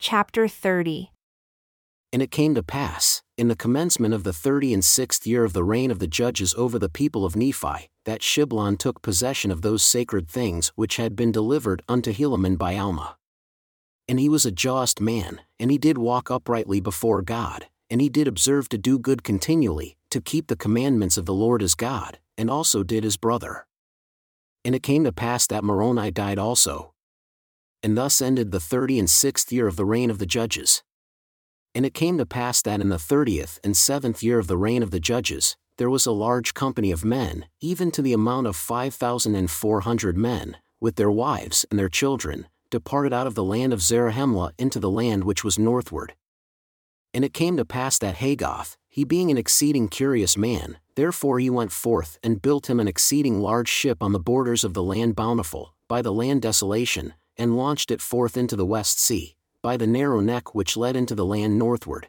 Chapter 30 And it came to pass, in the commencement of the thirty and sixth year of the reign of the judges over the people of Nephi, that Shiblon took possession of those sacred things which had been delivered unto Helaman by Alma. And he was a just man, and he did walk uprightly before God, and he did observe to do good continually, to keep the commandments of the Lord his God, and also did his brother. And it came to pass that Moroni died also. And thus ended the thirty and sixth year of the reign of the judges. And it came to pass that in the thirtieth and seventh year of the reign of the judges, there was a large company of men, even to the amount of five thousand and four hundred men, with their wives and their children, departed out of the land of Zarahemla into the land which was northward. And it came to pass that Hagoth, he being an exceeding curious man, therefore he went forth and built him an exceeding large ship on the borders of the land bountiful, by the land desolation, and launched it forth into the west sea, by the narrow neck which led into the land northward.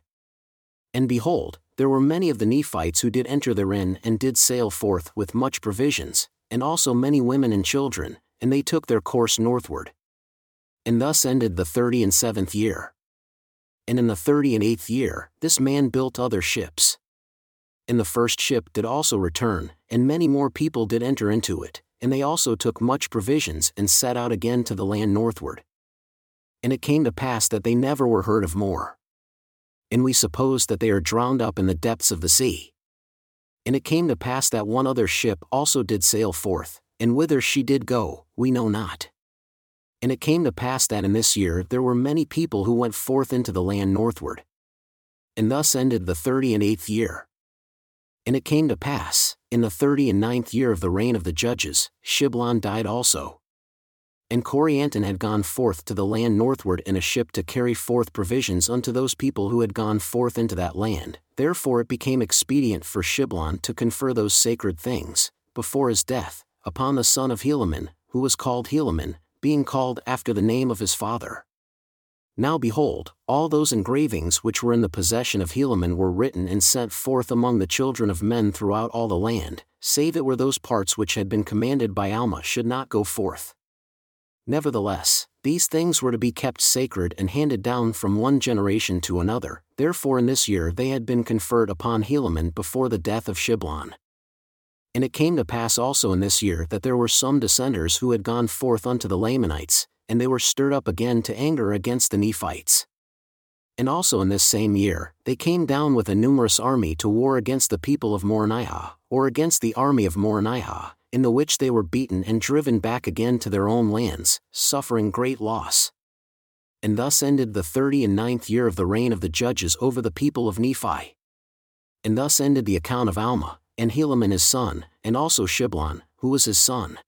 And behold, there were many of the Nephites who did enter therein and did sail forth with much provisions, and also many women and children, and they took their course northward. And thus ended the thirty and seventh year and in the thirty and eighth year, this man built other ships. And the first ship did also return, and many more people did enter into it, and they also took much provisions and set out again to the land northward. And it came to pass that they never were heard of more. And we suppose that they are drowned up in the depths of the sea. And it came to pass that one other ship also did sail forth, and whither she did go, we know not. And it came to pass that in this year there were many people who went forth into the land northward. And thus ended the thirty and eighth year. And it came to pass, in the thirty and ninth year of the reign of the judges, Shiblon died also. And Corianton had gone forth to the land northward in a ship to carry forth provisions unto those people who had gone forth into that land, therefore it became expedient for Shiblon to confer those sacred things, before his death, upon the son of Helaman, who was called Helaman, being called after the name of his father. Now behold, all those engravings which were in the possession of Helaman were written and sent forth among the children of men throughout all the land, save it were those parts which had been commanded by Alma should not go forth. Nevertheless, these things were to be kept sacred and handed down from one generation to another, therefore in this year they had been conferred upon Helaman before the death of Shiblon. And it came to pass also in this year that there were some dissenters who had gone forth unto the Lamanites, and they were stirred up again to anger against the Nephites. And also in this same year, they came down with a numerous army to war against the people of Moronihah, or against the army of Moronihah, in the which they were beaten and driven back again to their own lands, suffering great loss. And thus ended the thirty and ninth year of the reign of the judges over the people of Nephi. And thus ended the account of Alma, and Helaman his son, and also Shiblon, who was his son.